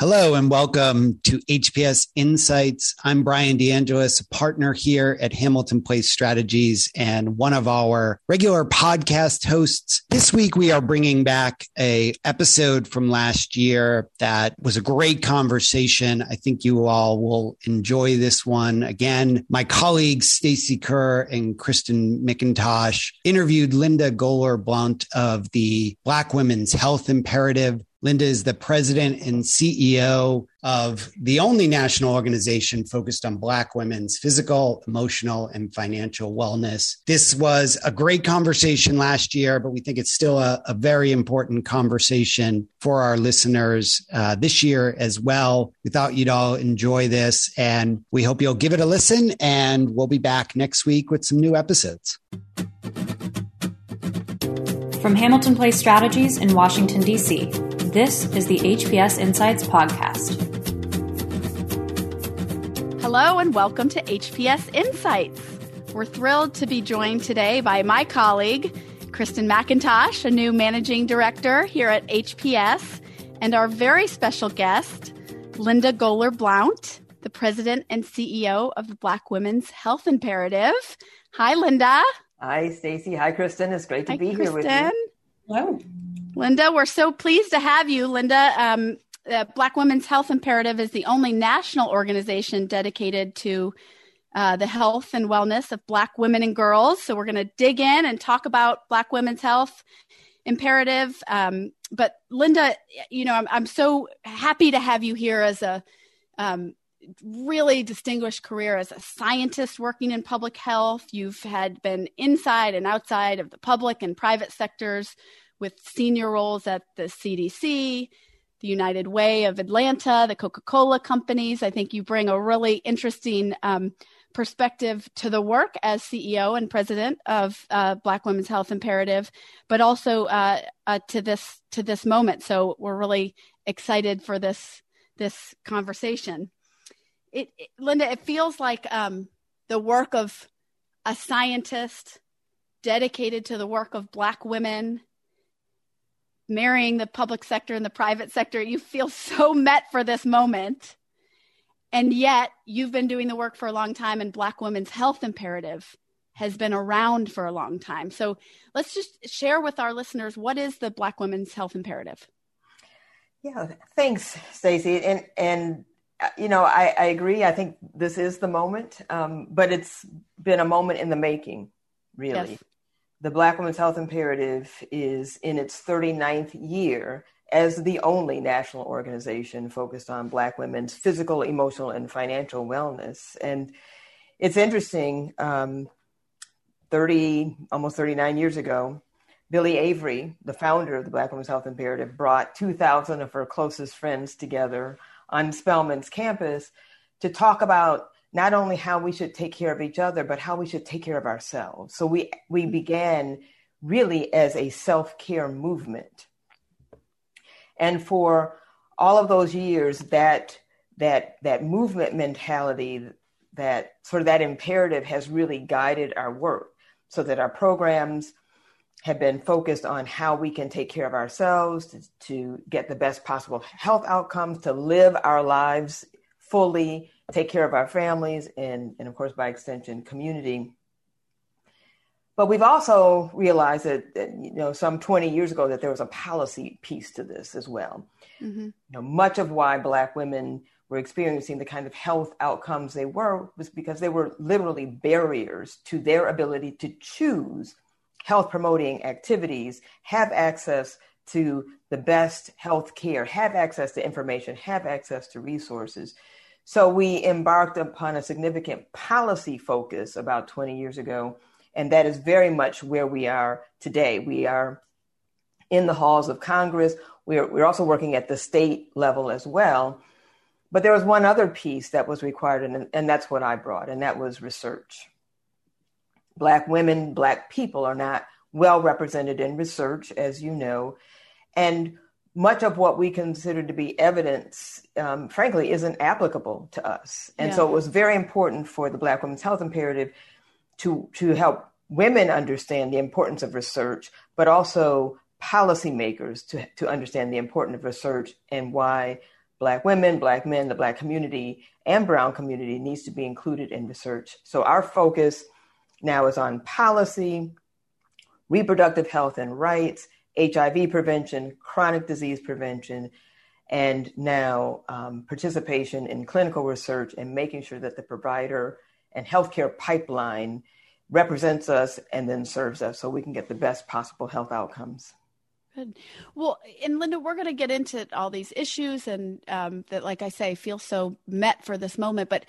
Hello and welcome to HPS Insights. I'm Brian DeAngelis, a partner here at Hamilton Place Strategies and one of our regular podcast hosts. This week we are bringing back a episode from last year that was a great conversation. I think you all will enjoy this one. Again, my colleagues Stacy Kerr and Kristen McIntosh interviewed Linda Goler Blount of the Black Women's Health Imperative Linda is the president and CEO of the only national organization focused on Black women's physical, emotional, and financial wellness. This was a great conversation last year, but we think it's still a, a very important conversation for our listeners uh, this year as well. We thought you'd all enjoy this, and we hope you'll give it a listen. And we'll be back next week with some new episodes. From Hamilton Place Strategies in Washington, D.C. This is the HPS Insights Podcast. Hello, and welcome to HPS Insights. We're thrilled to be joined today by my colleague, Kristen McIntosh, a new managing director here at HPS, and our very special guest, Linda Goler Blount, the president and CEO of the Black Women's Health Imperative. Hi, Linda. Hi, Stacey. Hi, Kristen. It's great to Hi, be Kristen. here with you. Hello. Linda, we're so pleased to have you. Linda, um, uh, Black Women's Health Imperative is the only national organization dedicated to uh, the health and wellness of Black women and girls. So we're going to dig in and talk about Black women's health imperative. Um, but Linda, you know, I'm, I'm so happy to have you here as a um, really distinguished career as a scientist working in public health. You've had been inside and outside of the public and private sectors with senior roles at the CDC, the United Way of Atlanta, the Coca Cola companies. I think you bring a really interesting um, perspective to the work as CEO and president of uh, Black Women's Health Imperative, but also uh, uh, to this to this moment. So we're really excited for this this conversation. It, it Linda, it feels like um, the work of a scientist dedicated to the work of Black women marrying the public sector and the private sector, you feel so met for this moment. And yet, you've been doing the work for a long time, and Black Women's Health Imperative has been around for a long time. So, let's just share with our listeners what is the Black Women's Health Imperative? Yeah, thanks, Stacey. And and uh, you know, I, I agree. I think this is the moment, um, but it's been a moment in the making, really. Yes. The Black Women's Health Imperative is in its 39th year as the only national organization focused on Black women's physical, emotional, and financial wellness. And it's interesting, um, 30, almost 39 years ago, Byllye Avery, the founder of the Black Women's Health Imperative, brought 2,000 of her closest friends together on Spelman's campus to talk about not only how we should take care of each other, but how we should take care of ourselves. So we we mm-hmm. began really as a self-care movement. And for all of those years, that that that movement mentality, that sort of that imperative has really guided our work so that our programs have been focused on how we can take care of ourselves to, to get the best possible health outcomes, to live our lives fully, take care of our families, and, and of course, by extension, community. But we've also realized that, that, you know, some 20 years ago, that there was a policy piece to this as well. Mm-hmm. You know, much of why Black women were experiencing the kind of health outcomes they were was because they were literally barriers to their ability to choose health promoting activities, have access to the best health care, have access to information, have access to resources. So we embarked upon a significant policy focus about 20 years ago. And that is very much where we are today. We are in the halls of Congress. We're, we're also working at the state level as well. But there was one other piece that was required, and, and that's what I brought, and that was research. Black women, Black people are not well represented in research, as you know. And much of what we consider to be evidence, um, frankly, isn't applicable to us. And yeah. so it was very important for the Black Women's Health Imperative to, to help women understand the importance of research, but also policymakers to, to understand the importance of research and why Black women, Black men, the Black community, and Brown community needs to be included in research. So our focus now is on policy, reproductive health and rights, HIV prevention, chronic disease prevention, and now um, participation in clinical research and making sure that the provider and healthcare pipeline represents us and then serves us so we can get the best possible health outcomes. Good. Well, and Linda, we're going to get into all these issues and um, that, like I say, feel so met for this moment. But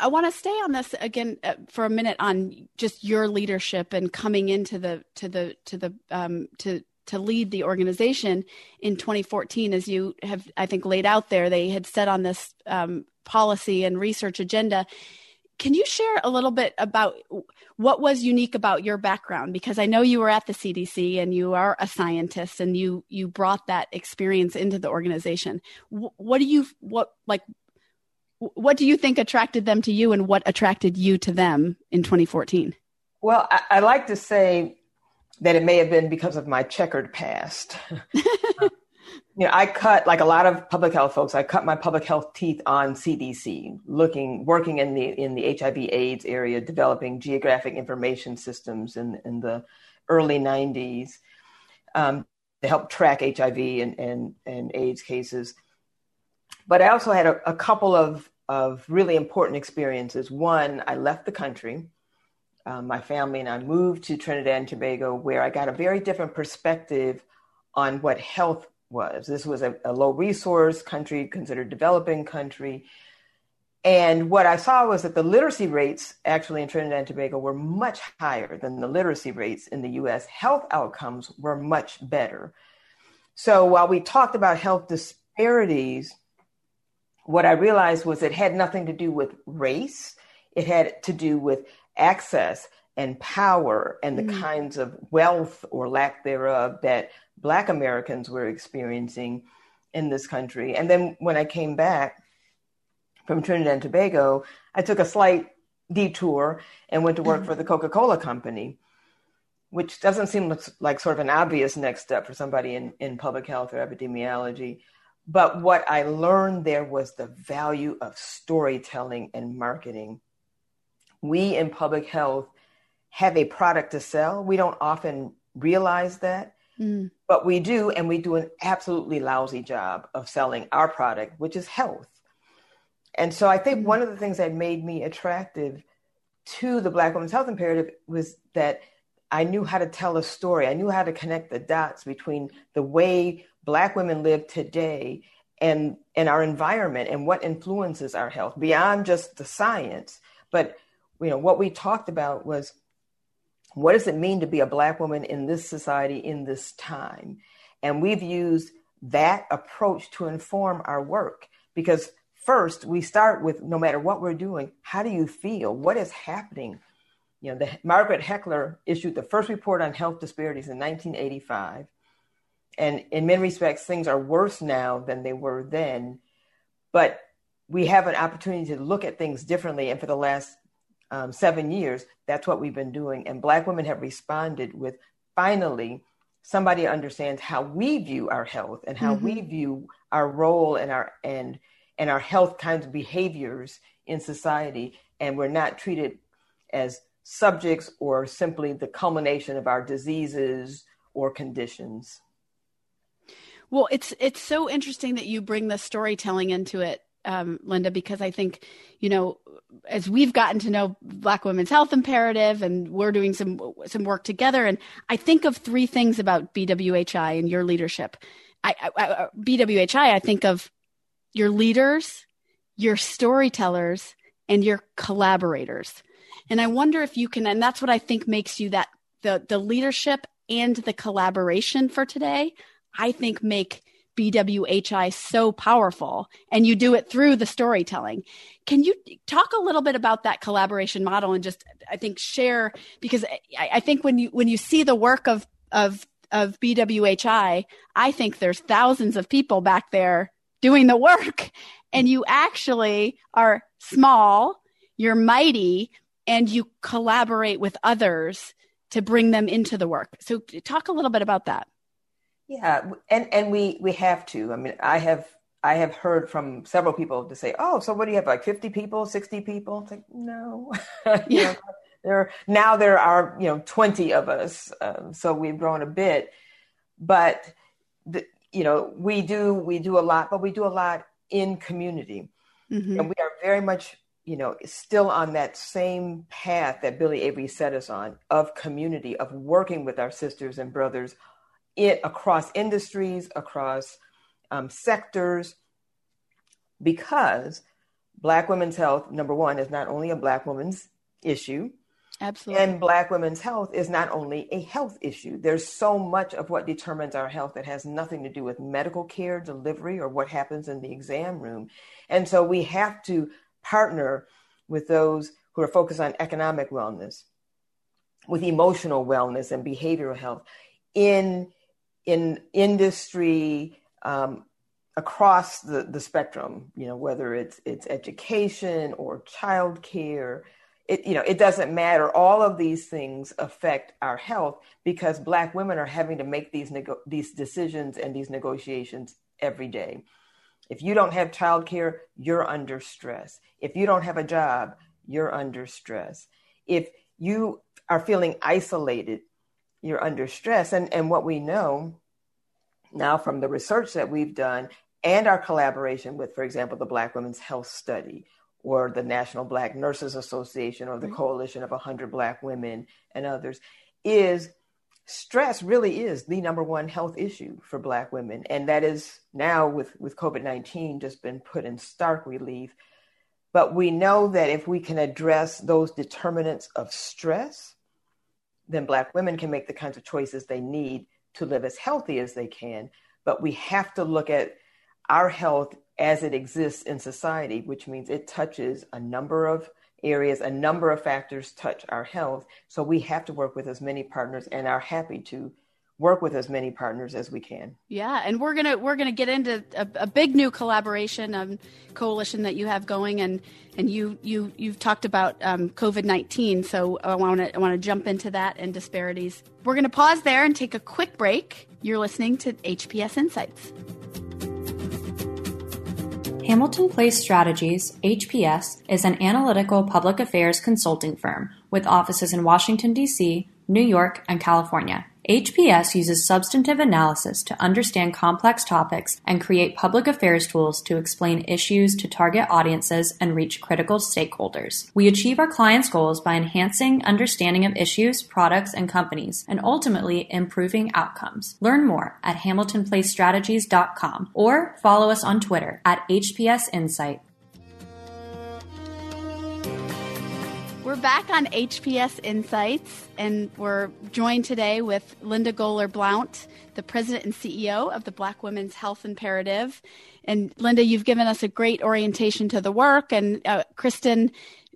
I want to stay on this again uh, for a minute on just your leadership and coming into the to the to the um, to to lead the organization in 2014, as you have I think laid out there. They had set on this um, policy and research agenda. Can you share a little bit about what was unique about your background? Because i know you were at the cdc and you are a scientist and you you brought that experience into the organization. What do you what like what do you think attracted them to you and what attracted you to them in 2014 well i, I like to say that it may have been because of my checkered past you know, I cut like a lot of public health folks. I cut my public health teeth on CDC, looking, working in the in the HIV/AIDS area, developing geographic information systems in in the early '90s um, to help track HIV and, and and AIDS cases. But I also had a, a couple of of really important experiences. One, I left the country. Um, my family and I moved to Trinidad and Tobago, where I got a very different perspective on what health was. This was a, a low resource country, considered developing country. And what I saw was that the literacy rates actually in Trinidad and Tobago were much higher than the literacy rates in the US. Health outcomes were much better. So while we talked about health disparities, what I realized was it had nothing to do with race, it had to do with access and power and the mm. kinds of wealth or lack thereof that Black Americans were experiencing in this country. And then when I came back from Trinidad and Tobago, I took a slight detour and went to work mm. for the Coca Cola Company, which doesn't seem like sort of an obvious next step for somebody in, in public health or epidemiology. But what I learned there was the value of storytelling and marketing. We in public health have a product to sell. We don't often realize that. Mm. But we do, and we do an absolutely lousy job of selling our product, which is health. And so I think mm. one of the things that made me attractive to the Black Women's Health Imperative was that I knew how to tell a story. I knew how to connect the dots between the way Black women live today and, and our environment and what influences our health beyond just the science. But you know, what we talked about was what does it mean to be a Black woman in this society in this time? And we've used that approach to inform our work because first we start with no matter what we're doing, how do you feel? What is happening? You know, the, Margaret Heckler issued the first report on health disparities in 1985. And in many respects, things are worse now than they were then. But we have an opportunity to look at things differently. And for the last um, seven years, that's what we've been doing. And Black women have responded with finally somebody understands how we view our health and how mm-hmm. we view our role and our and and our health kinds of behaviors in society and we're not treated as subjects or simply the culmination of our diseases or conditions well it's it's so interesting that you bring the storytelling into it um, Linda, because I think, you know, as we've gotten to know Black Women's Health Imperative and we're doing some some work together, and I think of three things about BWHI and your leadership. I, I, BWHI, I think of your leaders, your storytellers, and your collaborators. And I wonder if you can, and that's what I think makes you that the the leadership and the collaboration for today. I think make BWHI so powerful and you do it through the storytelling. Can you talk a little bit about that collaboration model and just I think share because I, I think when you when you see the work of of of BWHI, I think there's thousands of people back there doing the work and you actually are small, you're mighty and you collaborate with others to bring them into the work. So talk a little bit about that. Yeah, and and we we have to. I mean, I have I have heard from several people to say, "Oh, so what do you have? Like fifty people, sixty people?" It's like, no, yeah. know, there now there are you know twenty of us, um, so we've grown a bit, but the, you know we do we do a lot, but we do a lot in community, mm-hmm. and we are very much you know still on that same path that Byllye Avery set us on of community of working with our sisters and brothers it across industries across um, sectors because Black women's health, number one, is not only a Black woman's issue. Absolutely. And Black women's health is not only a health issue. There's so much of what determines our health that has nothing to do with medical care delivery or what happens in the exam room. And so we have to partner with those who are focused on economic wellness, with emotional wellness and behavioral health in, in industry, um, across the, the spectrum, you know, whether it's it's education or childcare, it you know, it doesn't matter. All of these things affect our health because black women are having to make these nego- these decisions and these negotiations every day. If you don't have childcare, you're under stress. If you don't have a job, you're under stress. If you are feeling isolated, you're under stress. And and what we know now from the research that we've done and our collaboration with, for example, the Black Women's Health Study or the National Black Nurses Association or the mm-hmm. Coalition of 100 Black Women and others, is stress really is the number one health issue for Black women. And that is now with, with COVID 19 just been put in stark relief. But we know that if we can address those determinants of stress, then Black women can make the kinds of choices they need to live as healthy as they can. But we have to look at our health as it exists in society, which means it touches a number of areas, a number of factors touch our health. So we have to work with as many partners and are happy to work with as many partners as we can. Yeah, and we're gonna we're gonna get into a, a big new collaboration um, coalition that you have going, and and you you you've talked about um, COVID nineteen. So I want to I want to jump into that and disparities. We're gonna pause there and take a quick break. You're listening to HPS Insights. Hamilton Place Strategies, HPS, is an analytical public affairs consulting firm with offices in Washington, D.C., New York, and California. HPS uses substantive analysis to understand complex topics and create public affairs tools to explain issues to target audiences and reach critical stakeholders. We achieve our clients' goals by enhancing understanding of issues, products, and companies, and ultimately improving outcomes. Learn more at hamiltonplacestrategies.com or follow us on Twitter at HPS Insight. We're back on HPS Insights, and we're joined today with Linda Goler Blount, the president and CEO of the Black Women's Health Imperative. And Linda, you've given us a great orientation to the work, and uh, Kristen,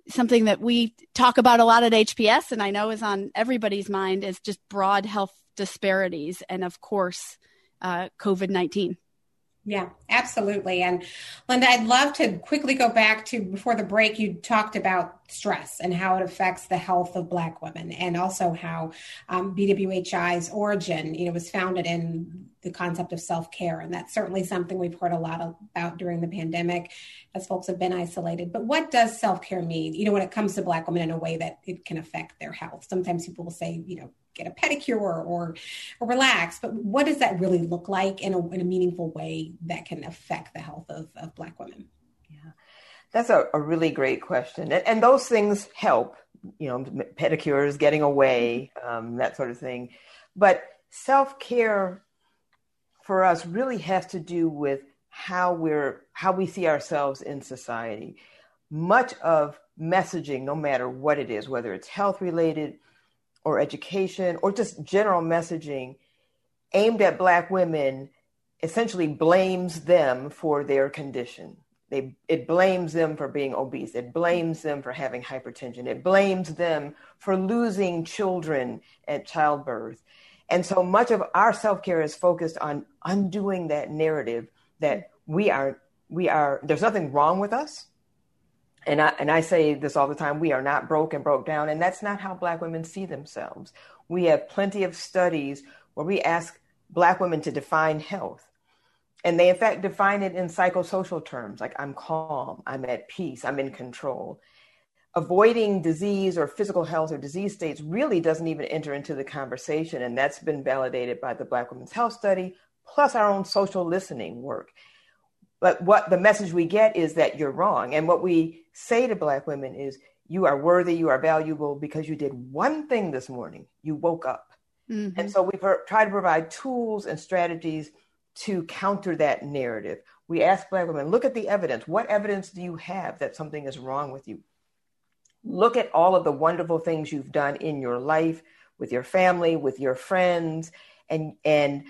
something that we talk about a lot at HPS, and I know is on everybody's mind, is just broad health disparities, and of course, uh, COVID 19. Yeah, absolutely. And Linda, I'd love to quickly go back to before the break, you talked about stress and how it affects the health of Black women, and also how um, BWHI's origin, you know, was founded in the concept of self care. And that's certainly something we've heard a lot about during the pandemic as folks have been isolated. But what does self care mean, you know, when it comes to Black women in a way that it can affect their health? Sometimes people will say, you know, get a pedicure or, or, relax, but what does that really look like in a, in a meaningful way that can affect the health of, of Black women? Yeah, that's a, a really great question. And, and, those things help, you know, pedicures, getting away, um, that sort of thing. But self care for us really has to do with how we're how we see ourselves in society. Much of messaging, no matter what it is, whether it's health related or education or just general messaging aimed at Black women essentially blames them for their condition. They, it blames them for being obese. It blames them for having hypertension. It blames them for losing children at childbirth. And so much of our self care is focused on undoing that narrative that we are, we are, there's nothing wrong with us and I, and I say this all the time we are not broke and broke down and that's not how black women see themselves we have plenty of studies where we ask black women to define health And they, in fact, define it in psychosocial terms like I'm calm, I'm at peace, I'm in control. Avoiding disease or physical health or disease states really doesn't even enter into the conversation. And that's been validated by the Black Women's Health Study, plus our own social listening work. But what the message we get is that you're wrong. And what we say to Black women is, you are worthy, you are valuable because you did one thing this morning. You woke up. Mm-hmm. And so we per- try to provide tools and strategies to counter that narrative. We ask Black women, look at the evidence. What evidence do you have that something is wrong with you? Look at all of the wonderful things you've done in your life, with your family, with your friends, and, and,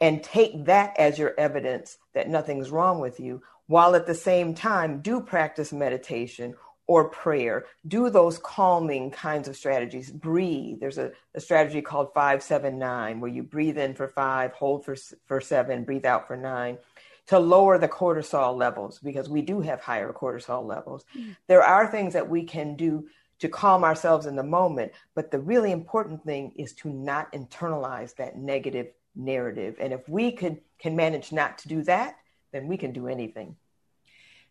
and take that as your evidence that nothing's wrong with you, while at the same time do practice meditation or prayer. Do those calming kinds of strategies. Breathe. There's a, a, strategy called 579 where you breathe in for five, hold for, for seven, breathe out for nine to lower the cortisol levels because we do have higher cortisol levels. Mm. There are things that we can do to calm ourselves in the moment, but the really important thing is to not internalize that negative narrative. And if we could can manage not to do that, then we can do anything.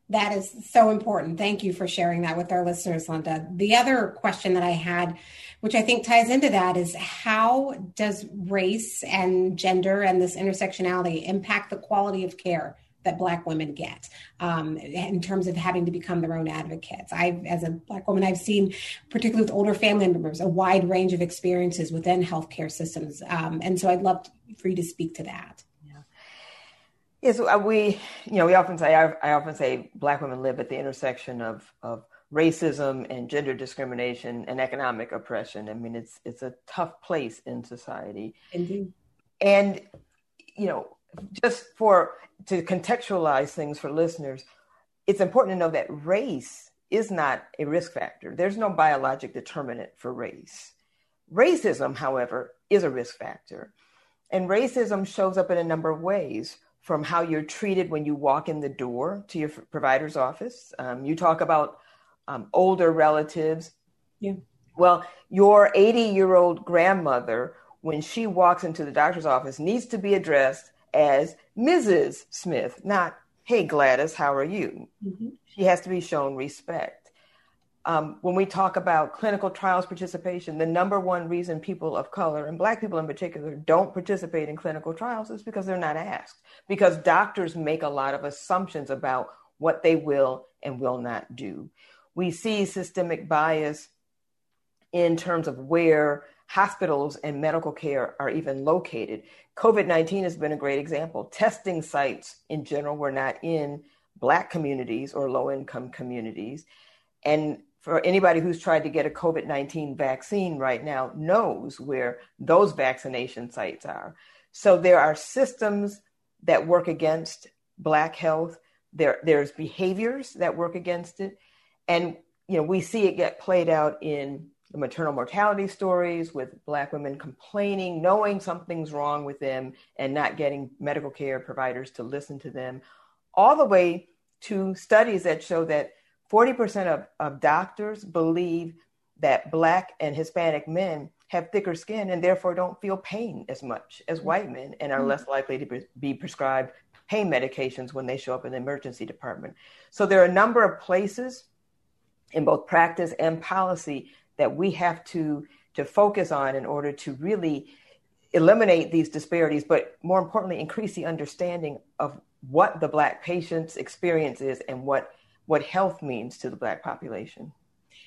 That is so important. Thank you for sharing that with our listeners, Linda. The other question that I had, which I think ties into that, is how does race and gender and this intersectionality impact the quality of care that Black women get um, in terms of having to become their own advocates? I, as a Black woman, I've seen, particularly with older family members, a wide range of experiences within healthcare systems, um, and so I'd love for you to speak to that. Yes, uh, we, you know, we often say, I, I, often say Black women live at the intersection of, of racism and gender discrimination and economic oppression. I mean, it's, it's a tough place in society. Indeed. And, you know, just for, to contextualize things for listeners, it's important to know that race is not a risk factor. There's no biologic determinant for race. Racism, however, is a risk factor. And racism shows up in a number of ways from how you're treated when you walk in the door to your provider's office. Um, you talk about um, older relatives. Yeah. Well, your 80 year old grandmother, when she walks into the doctor's office, needs to be addressed as Mrs. Smith, not, hey, Gladys, how are you? Mm-hmm. She has to be shown respect um, when we talk about clinical trials participation, the number one reason people of color and Black people in particular don't participate in clinical trials is because they're not asked. Because doctors make a lot of assumptions about what they will and will not do. We see systemic bias in terms of where hospitals and medical care are even located. COVID 19 has been a great example. Testing sites in general were not in Black communities or low income communities. And for anybody who's tried to get a COVID 19 vaccine right now knows where those vaccination sites are. So there are systems that work against Black health. There, there's behaviors that work against it. And you know, we see it get played out in the maternal mortality stories with Black women complaining, knowing something's wrong with them, and not getting medical care providers to listen to them, all the way to studies that show that 40% of, of doctors believe that Black and Hispanic men have thicker skin and therefore don't feel pain as much as mm-hmm. white men and are mm-hmm. less likely to be prescribed pain medications when they show up in the emergency department. So there are a number of places in both practice and policy that we have to, to focus on in order to really eliminate these disparities, but more importantly, increase the understanding of what the Black patient's experience is and what what health means to the Black population.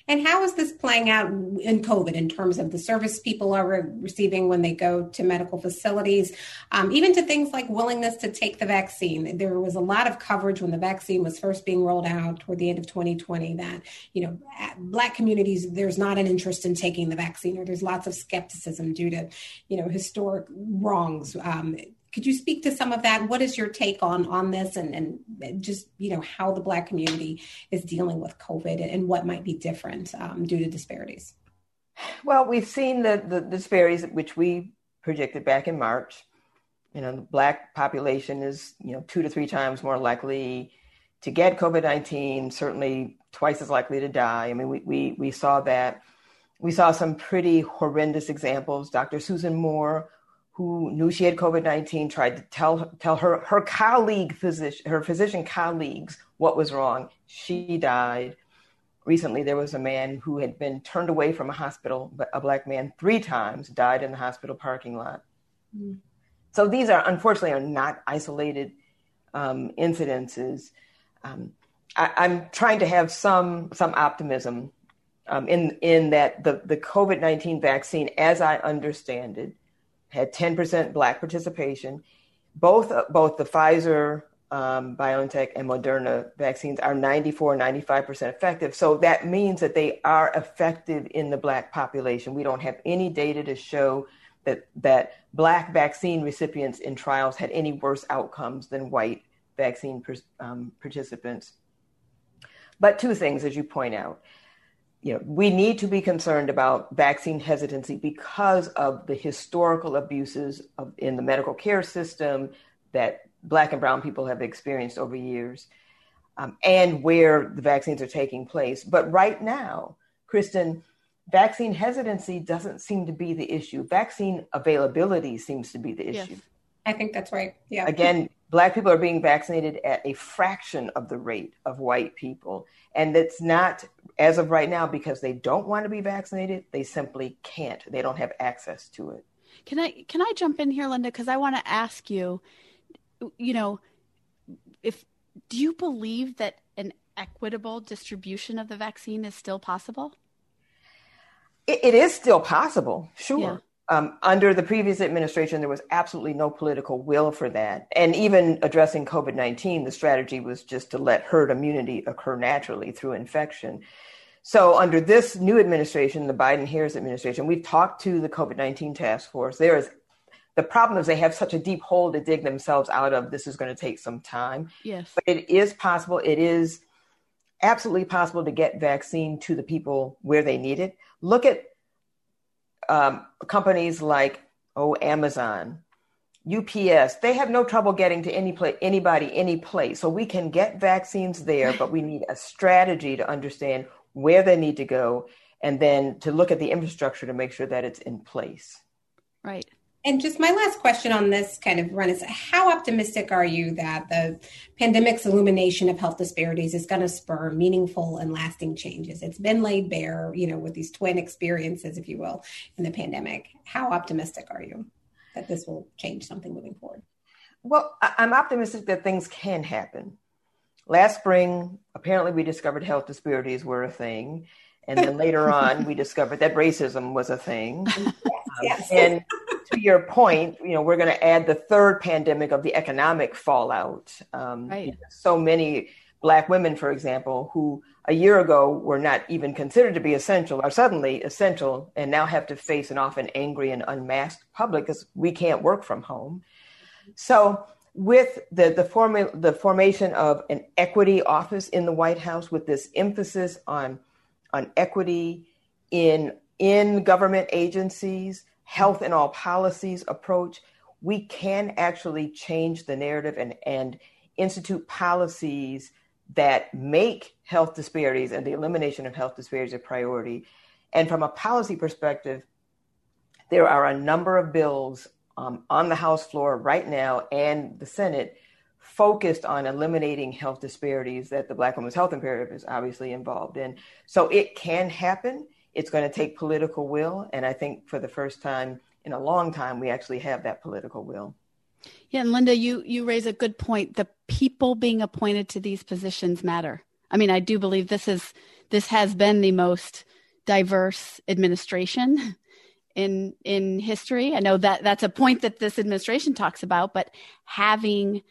And how is this playing out in COVID in terms of the service people are re- receiving when they go to medical facilities, um, even to things like willingness to take the vaccine? There was a lot of coverage when the vaccine was first being rolled out toward the end of 2020 that, you know, Black communities, there's not an interest in taking the vaccine or there's lots of skepticism due to, you know, historic wrongs. Um, could you speak to some of that? What is your take on on this, and and just you know how the Black community is dealing with COVID and what might be different um, due to disparities? Well, we've seen the, the disparities which we predicted back in March. You know, the Black population is you know two to three times more likely to get COVID nineteen. Certainly twice as likely to die. I mean, we we we saw that. We saw some pretty horrendous examples. Dr. Susan Moore who knew she had COVID 19 tried to tell, tell her, her colleague physician, her physician colleagues what was wrong. She died. Recently, there was a man who had been turned away from a hospital, but a black man, three times, died in the hospital parking lot. Mm. So these are unfortunately are not isolated um, incidences. Um, I, am trying to have some some optimism um, in in that the the COVID nineteen vaccine, as I understand it, had 10% black participation. Both both the Pfizer, um, BioNTech, and Moderna vaccines are 94, 95% effective. So that means that they are effective in the black population. We don't have any data to show that that black vaccine recipients in trials had any worse outcomes than white vaccine um, participants. But two things, as you point out, you know, we need to be concerned about vaccine hesitancy because of the historical abuses of, in the medical care system that Black and Brown people have experienced over years, um, and where the vaccines are taking place. But right now, Kristen, vaccine hesitancy doesn't seem to be the issue. Vaccine availability seems to be the issue. Yes. I think that's right. Yeah. Again, Black people are being vaccinated at a fraction of the rate of white people. And it's not, as of right now, because they don't want to be vaccinated, they simply can't. They don't have access to it. Can I can I jump in here, Linda? Because I want to ask you, you know, if do you believe that an equitable distribution of the vaccine is still possible? it, it is still possible, sure. Yeah. Um, under the previous administration, there was absolutely no political will for that. And even addressing COVID 19, the strategy was just to let herd immunity occur naturally through infection. So, under this new administration, the Biden Harris administration, we've talked to the COVID 19 task force. There is the problem is they have such a deep hole to dig themselves out of. This is going to take some time. Yes. But it is possible. It is absolutely possible to get vaccine to the people where they need it. Look at um, companies like oh Amazon, UPS. They have no trouble getting to any place, anybody, any place. So we can get vaccines there, but we need a strategy to understand where they need to go, and then to look at the infrastructure to make sure that it's in place. Right. And just my last question on this kind of run is how optimistic are you that the pandemic's illumination of health disparities is going to spur meaningful and lasting changes? It's been laid bare, you know, with these twin experiences, if you will, in the pandemic. How optimistic are you that this will change something moving forward? Well, I'm optimistic that things can happen. Last spring, apparently, we discovered health disparities were a thing. And then later on, we discovered that racism was a thing. Yes. Um, and to your point, you know, we're going to add the third pandemic of the economic fallout. Um, right. So many Black women, for example, who a year ago were not even considered to be essential, are suddenly essential and now have to face an often angry and unmasked public because we can't work from home. So, with the the, form- the formation of an equity office in the White House, with this emphasis on on equity in in government agencies, health and all policies approach, we can actually change the narrative and, and institute policies that make health disparities and the elimination of health disparities a priority. And from a policy perspective, there are a number of bills um, on the House floor right now and the Senate focused on eliminating health disparities that the Black Women's Health Imperative is obviously involved in. So it can happen. It's going to take political will. And I think for the first time in a long time, we actually have that political will. Yeah, and Linda, you you raise a good point. The people being appointed to these positions matter. I mean, I do believe this is this has been the most diverse administration in in history. I know that that's a point that this administration talks about, but having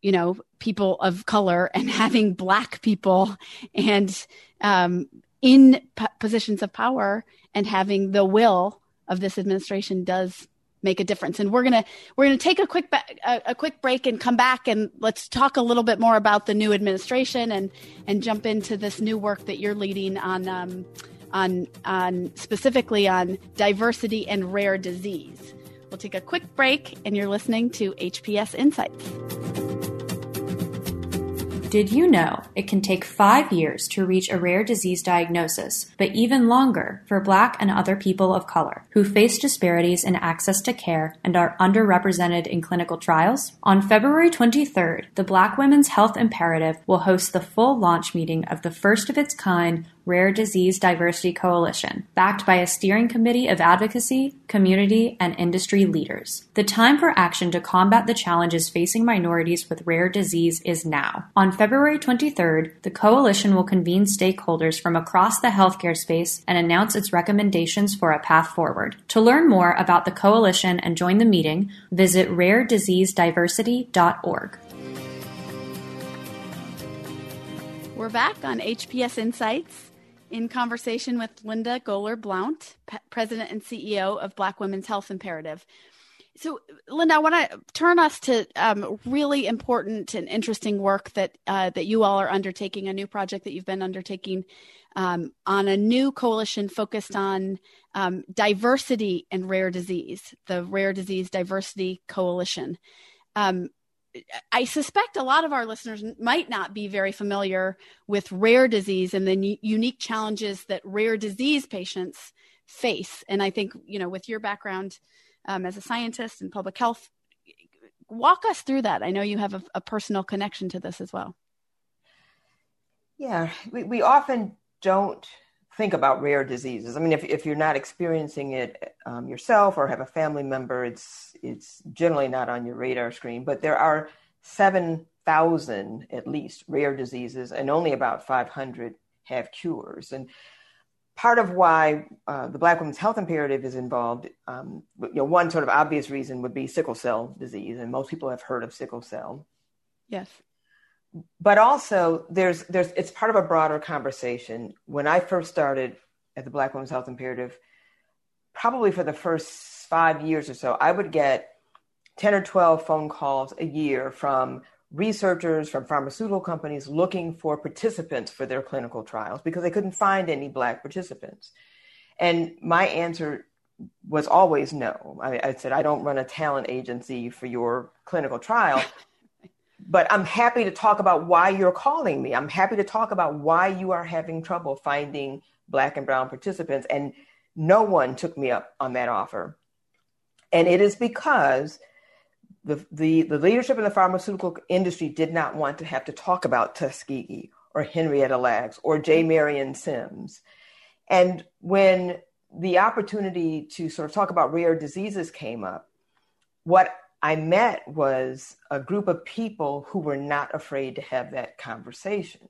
you know people of color and having black people and um, in p- positions of power and having the will of this administration does make a difference. And we're gonna we're gonna take a quick ba- a, a, quick break and come back and let's talk a little bit more about the new administration and and jump into this new work that you're leading on um, on on specifically on diversity and rare disease. We'll take a quick break and you're listening to hps insights Did you know it can take five years to reach a rare disease diagnosis, but even longer for Black and other people of color who face disparities in access to care and are underrepresented in clinical trials? On February 23rd, the Black Women's Health Imperative will host the full launch meeting of the first of its kind Rare Disease Diversity Coalition, backed by a steering committee of advocacy, community, and industry leaders. The time for action to combat the challenges facing minorities with rare disease is now. On February 23rd, the coalition will convene stakeholders from across the healthcare space and announce its recommendations for a path forward. To learn more about the coalition and join the meeting, visit rarediseasediversity.org. We're back on HPS Insights in conversation with Linda Goler Blount, P- President and CEO of Black Women's Health Imperative. So, Linda, I want to turn us to um, really important and interesting work that uh, that you all are undertaking. A new project that you've been undertaking um, on a new coalition focused on um, diversity and rare disease, the Rare Disease Diversity Coalition. Um, I suspect a lot of our listeners might not be very familiar with rare disease and the unique challenges that rare disease patients face. And I think, you know, with your background um, as a scientist in public health, walk us through that. I know you have a, a personal connection to this as well. Yeah, we, we often don't think about rare diseases. I mean, if, if you're not experiencing it um, yourself or have a family member, it's it's generally not on your radar screen. But there are seven thousand at least rare diseases, and only about five hundred have cures. And part of why uh, the Black Women's Health Imperative is involved, um, you know, one sort of obvious reason would be sickle cell disease, and most people have heard of sickle cell. Yes but also there's there's it's part of a broader conversation. When I first started at the Black Women's Health Imperative, probably for the first five years or so, I would get 10 or 12 phone calls a year from researchers from pharmaceutical companies looking for participants for their clinical trials because they couldn't find any black participants. And my answer was always no. I, I said, I don't run a talent agency for your clinical trial but I'm happy to talk about why you're calling me. I'm happy to talk about why you are having trouble finding Black and Brown participants. And no one took me up on that offer. And it is because the, the, the leadership in the pharmaceutical industry did not want to have to talk about Tuskegee or Henrietta Lacks or J. Marion Sims. And when the opportunity to sort of talk about rare diseases came up, what I met was a group of people who were not afraid to have that conversation.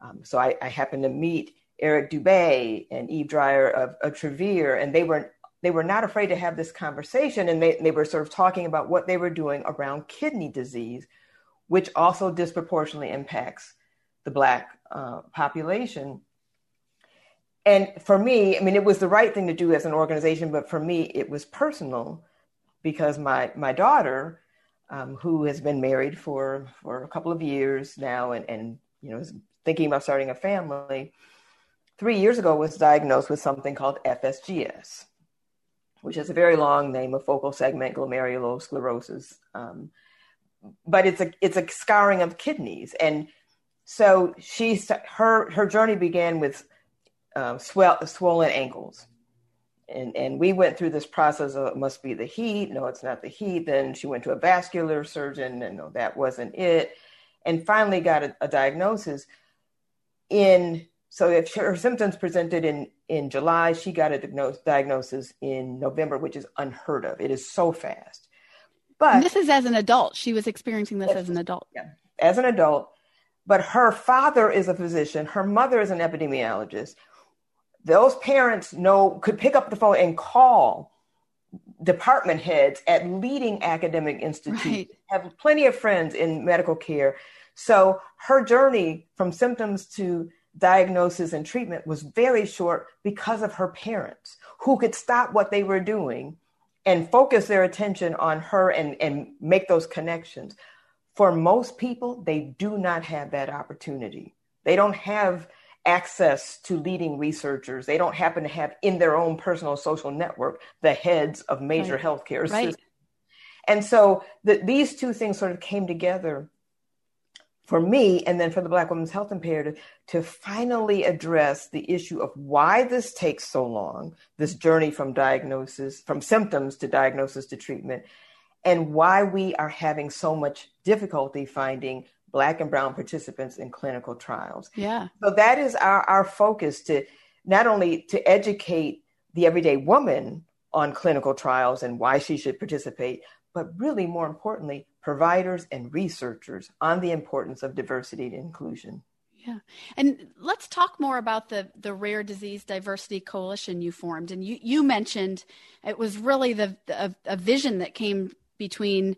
Um, so I, I, happened to meet Eric Dube and Eve Dreyer of, of Travere, and they were they were not afraid to have this conversation, and they, they were sort of talking about what they were doing around kidney disease, which also disproportionately impacts the Black uh, population. And for me, I mean, it was the right thing to do as an organization, but for me, it was personal because my my daughter, um, who has been married for for a couple of years now, and and you know is thinking about starting a family, three years ago was diagnosed with something called FSGS, which is a very long name of focal segment glomerulosclerosis. Um, but it's a it's a scarring of kidneys, and so she's her her journey began with uh, swell, swollen ankles and and we went through this process of it must be the heat. No it's not the heat. Then she went to a vascular surgeon and no that wasn't it. And finally got a, a diagnosis. In so if her symptoms presented in in july she got a diagnosis in november which is unheard of. It is so fast. But and this is as an adult. She was experiencing this as an adult. Yeah as an adult. But her father is a physician. Her mother is an epidemiologist those parents know could pick up the phone and call department heads at leading academic institutes. Right. have plenty of friends in medical care. So her journey from symptoms to diagnosis and treatment was very short because of her parents who could stop what they were doing and focus their attention on her and, and make those connections. For most people they do not have that opportunity. They don't have access to leading researchers. They don't happen to have in their own personal social network the heads of major right. healthcare right. systems. And so the, these two things sort of came together for me and then for the Black Women's Health Imperative to finally address the issue of why this takes so long, this journey from diagnosis, from symptoms to diagnosis to treatment, and why we are having so much difficulty finding Black and Brown participants in clinical trials. Yeah. So that is our, our focus to not only to educate the everyday woman on clinical trials and why she should participate, but really more importantly, providers and researchers on the importance of diversity and inclusion. Yeah. And let's talk more about the, the Rare Disease Diversity Coalition you formed. And you, you mentioned it was really the, a, a vision that came between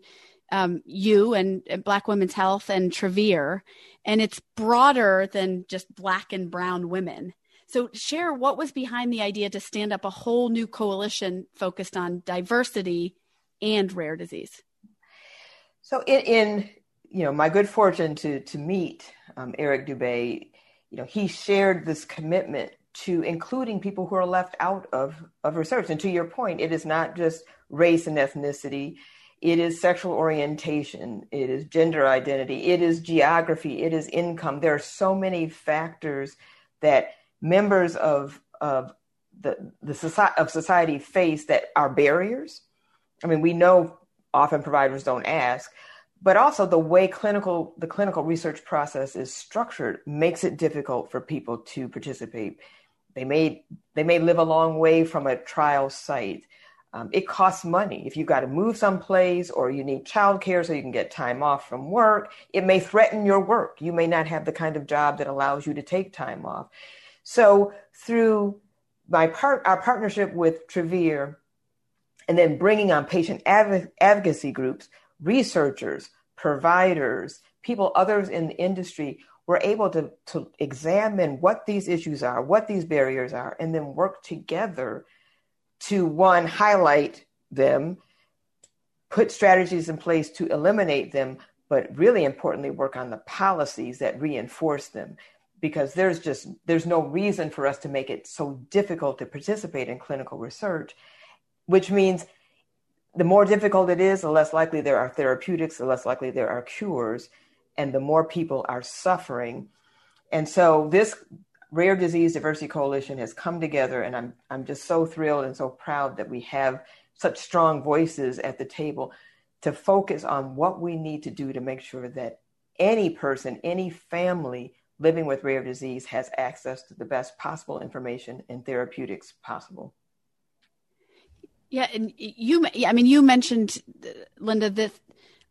um, you and, and, Black Women's Health and Travere, and it's broader than just Black and Brown women. So, share what was behind the idea to stand up a whole new coalition focused on diversity and rare disease. So, in, in you know my good fortune to to meet um, Eric Dube, you know he shared this commitment to including people who are left out of of research. And to your point, it is not just race and ethnicity it is sexual orientation, it is gender identity, it is geography, it is income. There are so many factors that members of, of the, the society, of society face that are barriers. I mean, we know often providers don't ask, but also the way clinical the clinical research process is structured makes it difficult for people to participate. They may they may live a long way from a trial site. Um, it costs money. If you've got to move someplace or you need childcare so you can get time off from work, it may threaten your work. You may not have the kind of job that allows you to take time off. So through my part, our partnership with Travere, and then bringing on patient adv- advocacy groups, researchers, providers, people, others in the industry, we're able to, to examine what these issues are, what these barriers are, and then work together to one, highlight them, put strategies in place to eliminate them, but really importantly, work on the policies that reinforce them. Because there's just there's no reason for us to make it so difficult to participate in clinical research, which means the more difficult it is, the less likely there are therapeutics, the less likely there are cures, and the more people are suffering. And so this Rare Disease Diversity Coalition has come together, and I'm I'm just so thrilled and so proud that we have such strong voices at the table to focus on what we need to do to make sure that any person, any family living with rare disease has access to the best possible information and therapeutics possible. Yeah, and you, I mean, you mentioned, Linda, that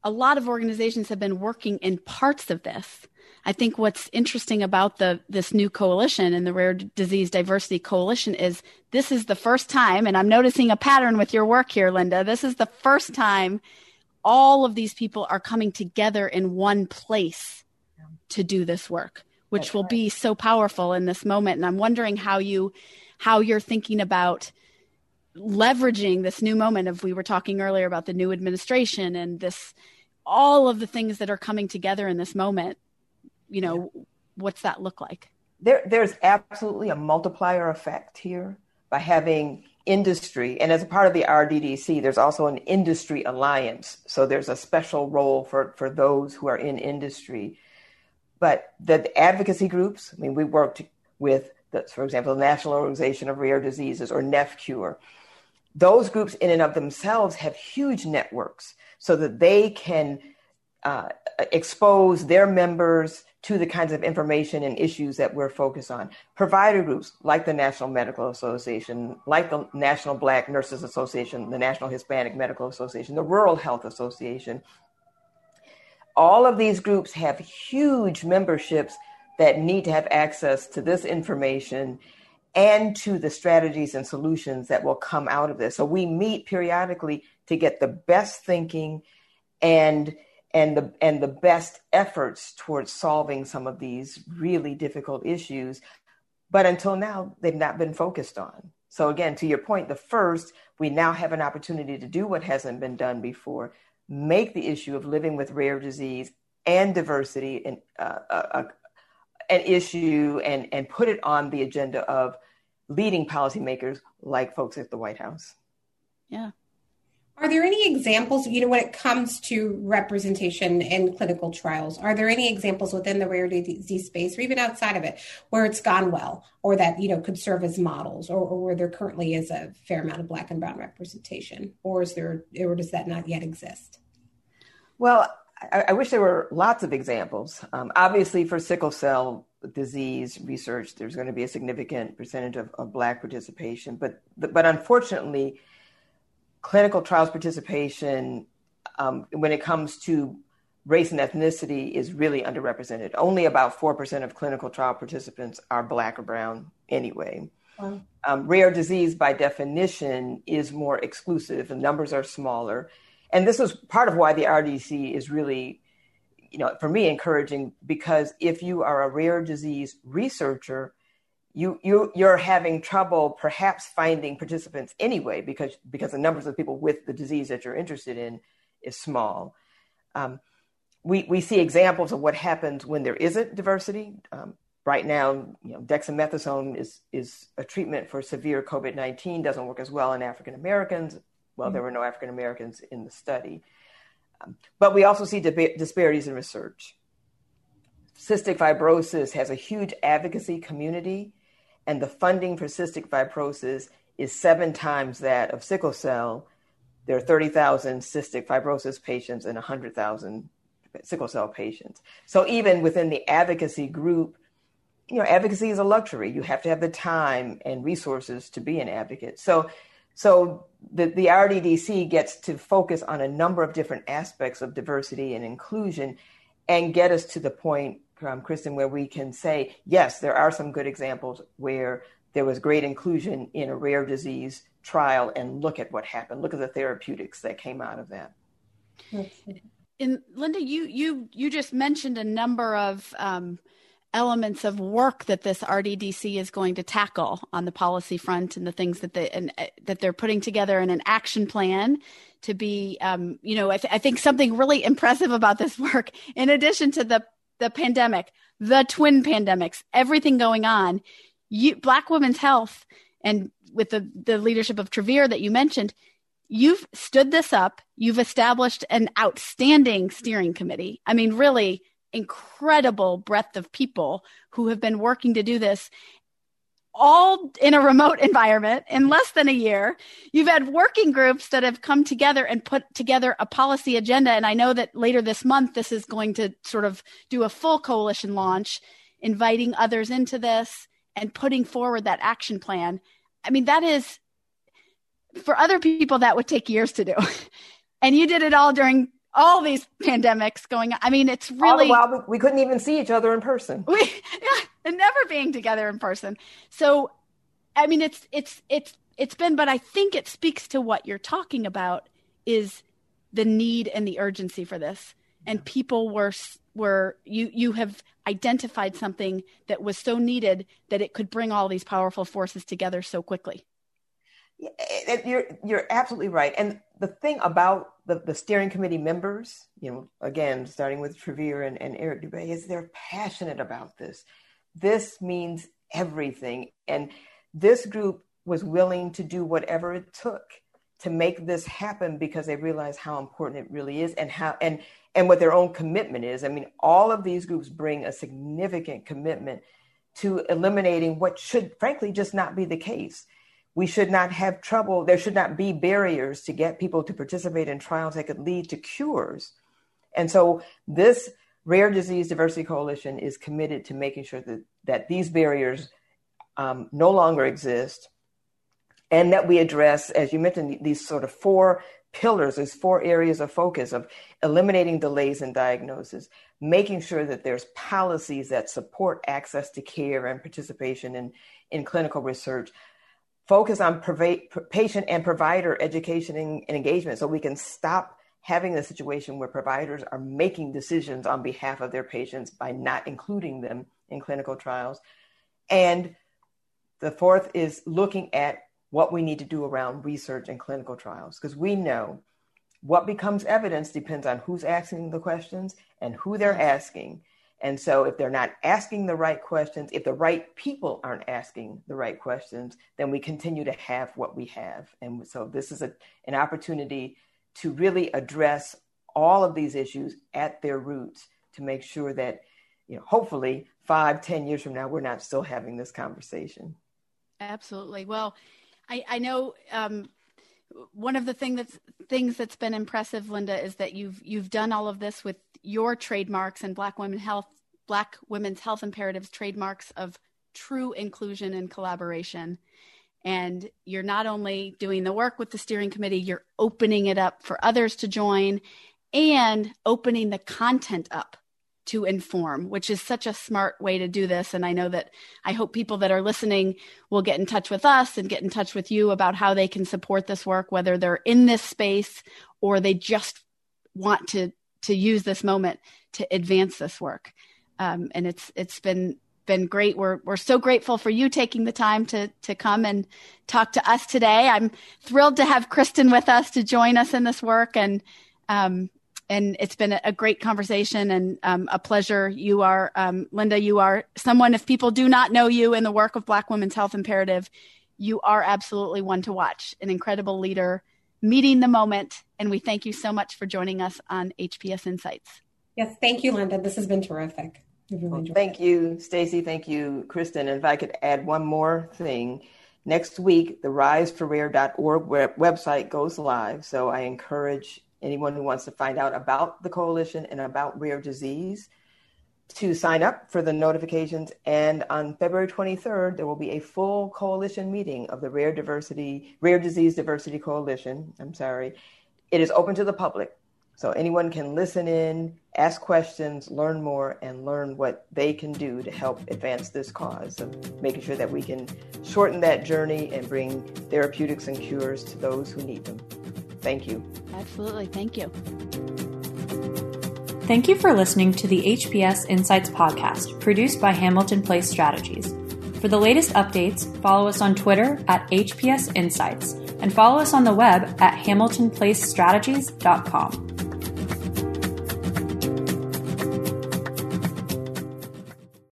a lot of organizations have been working in parts of this I think what's interesting about the this new coalition and the Rare Disease Diversity Coalition is this is the first time, and I'm noticing a pattern with your work here, Linda. This is the first time all of these people are coming together in one place to do this work, which That's will right. be so powerful in this moment. And I'm wondering how you how you're thinking about leveraging this new moment of we were talking earlier about the new administration and this all of the things that are coming together in this moment you know, what's that look like? There, there's absolutely a multiplier effect here by having industry. And as a part of the RDDC, there's also an industry alliance. So there's a special role for, for those who are in industry. But the advocacy groups, I mean, we worked with, the, for example, the National Organization of Rare Diseases or NephCure. Those groups, in and of themselves, have huge networks so that they can uh, expose their members to the kinds of information and issues that we're focused on. Provider groups like the National Medical Association, like the National Black Nurses Association, the National Hispanic Medical Association, the Rural Health Association. All of these groups have huge memberships that need to have access to this information and to the strategies and solutions that will come out of this. So we meet periodically to get the best thinking and and the and the best efforts towards solving some of these really difficult issues but until now they've not been focused on. So again to your point the first we now have an opportunity to do what hasn't been done before make the issue of living with rare disease and diversity an, uh, uh, an issue and and put it on the agenda of leading policymakers like folks at the white house. Yeah Are there any examples, you know, when it comes to representation in clinical trials, are there any examples within the rare disease space or even outside of it where it's gone well or that, you know, could serve as models or, or where there currently is a fair amount of black and brown representation? Or is there, or does that not yet exist? Well, I, I wish there were lots of examples. Um, obviously, for sickle cell disease research, there's going to be a significant percentage of, of black participation, but but unfortunately, clinical trials participation um, when it comes to race and ethnicity is really underrepresented. Only about 4% of clinical trial participants are Black or Brown anyway. Wow. Um, rare disease, by definition, is more exclusive. The numbers are smaller. And this is part of why the RDC is really, you know, for me, encouraging because if you are a rare disease researcher, you you you're having trouble perhaps finding participants anyway because because the numbers of people with the disease that you're interested in is small. Um, we we see examples of what happens when there isn't diversity. Um, right now, you know, dexamethasone is is a treatment for severe COVID nineteen. Doesn't work as well in African Americans. Well, mm-hmm. there were no African Americans in the study, um, but we also see di- disparities in research. Cystic fibrosis has a huge advocacy community and the funding for cystic fibrosis is seven times that of sickle cell. There are 30,000 cystic fibrosis patients and 100,000 sickle cell patients. So even within the advocacy group, you know, advocacy is a luxury. You have to have the time and resources to be an advocate. So, so the, the RDDC gets to focus on a number of different aspects of diversity and inclusion and get us to the point um, Kristen, where we can say, yes, there are some good examples where there was great inclusion in a rare disease trial, and look at what happened. Look at the therapeutics that came out of that. And Linda, you you you just mentioned a number of um, elements of work that this RDDC is going to tackle on the policy front, and the things that they and uh, that they're putting together in an action plan to be, um, you know, I, th- I think something really impressive about this work, in addition to the the pandemic, the twin pandemics, everything going on, you, Black women's health, and with the, the leadership of Travere that you mentioned, you've stood this up. You've established an outstanding steering committee. I mean, really incredible breadth of people who have been working to do this all in a remote environment in less than a year. You've had working groups that have come together and put together a policy agenda. And I know that later this month, this is going to sort of do a full coalition launch, inviting others into this and putting forward that action plan. I mean, that is for other people, that would take years to do. and you did it all during all these pandemics going on. I mean, it's really. While, we couldn't even see each other in person. We, yeah, and never being together in person. So, I mean, it's it's it's it's been, but I think it speaks to what you're talking about is the need and the urgency for this. And people were were you you have identified something that was so needed that it could bring all these powerful forces together so quickly. Eh, eh, you're you're absolutely right. And the thing about the, the steering committee members, you know, again, starting with Travere and, and Eric Dube, is they're passionate about this. This means everything. And this group was willing to do whatever it took to make this happen because they realize how important it really is and how and and what their own commitment is. I mean, all of these groups bring a significant commitment to eliminating what should frankly just not be the case. We should not have trouble, there should not be barriers to get people to participate in trials that could lead to cures. And so this Rare Disease Diversity Coalition is committed to making sure that, that these barriers um, no longer exist and that we address, as you mentioned, these sort of four pillars, these four areas of focus of eliminating delays in diagnosis, making sure that there's policies that support access to care and participation in, in clinical research, focus on patient and provider education and, and engagement so we can stop having a situation where providers are making decisions on behalf of their patients by not including them in clinical trials. And the fourth is looking at what we need to do around research and clinical trials, because we know what becomes evidence depends on who's asking the questions and who they're asking. And so, if they're not asking the right questions, if the right people aren't asking the right questions, then we continue to have what we have. And so, this is a, an opportunity to really address all of these issues at their roots to make sure that, you know, hopefully five, ten years from now, we're not still having this conversation. Absolutely. Well, I, I know um, one of the thing that's things that's been impressive, Linda, is that you've you've done all of this with your trademarks and Black Women Health, Black Women's Health Imperatives trademarks of true inclusion and collaboration. And you're not only doing the work with the steering committee, you're opening it up for others to join and opening the content up to inform, which is such a smart way to do this. And I know that I hope people that are listening will get in touch with us and get in touch with you about how they can support this work, whether they're in this space or they just want to to use this moment to advance this work. Um, and it's it's been been great. We're we're so grateful for you taking the time to to come and talk to us today. I'm thrilled to have Kristen with us to join us in this work and um, and it's been a great conversation and um, a pleasure. You are, um, Linda, you are someone, if people do not know you in the work of Black Women's Health Imperative, you are absolutely one to watch, an incredible leader, meeting the moment. And we thank you so much for joining us on HPS Insights. Yes, thank you, Linda. This has been terrific. Well, thank you, Stacy. Thank you, Kristen. And if I could add one more thing. Next week, the riseforrare.org website goes live. So I encourage anyone who wants to find out about the coalition and about rare disease to sign up for the notifications. And on February 23rd, there will be a full coalition meeting of the Rare Diversity, Rare Disease Diversity Coalition. I'm sorry. It is open to the public. So anyone can listen in, ask questions, learn more, and learn what they can do to help advance this cause of making sure that we can shorten that journey and bring therapeutics and cures to those who need them. Thank you. Absolutely. Thank you. Thank you for listening to the HPS Insights podcast produced by Hamilton Place Strategies. For the latest updates, follow us on Twitter at HPS Insights and follow us on the web at hamiltonplacestrategies.com.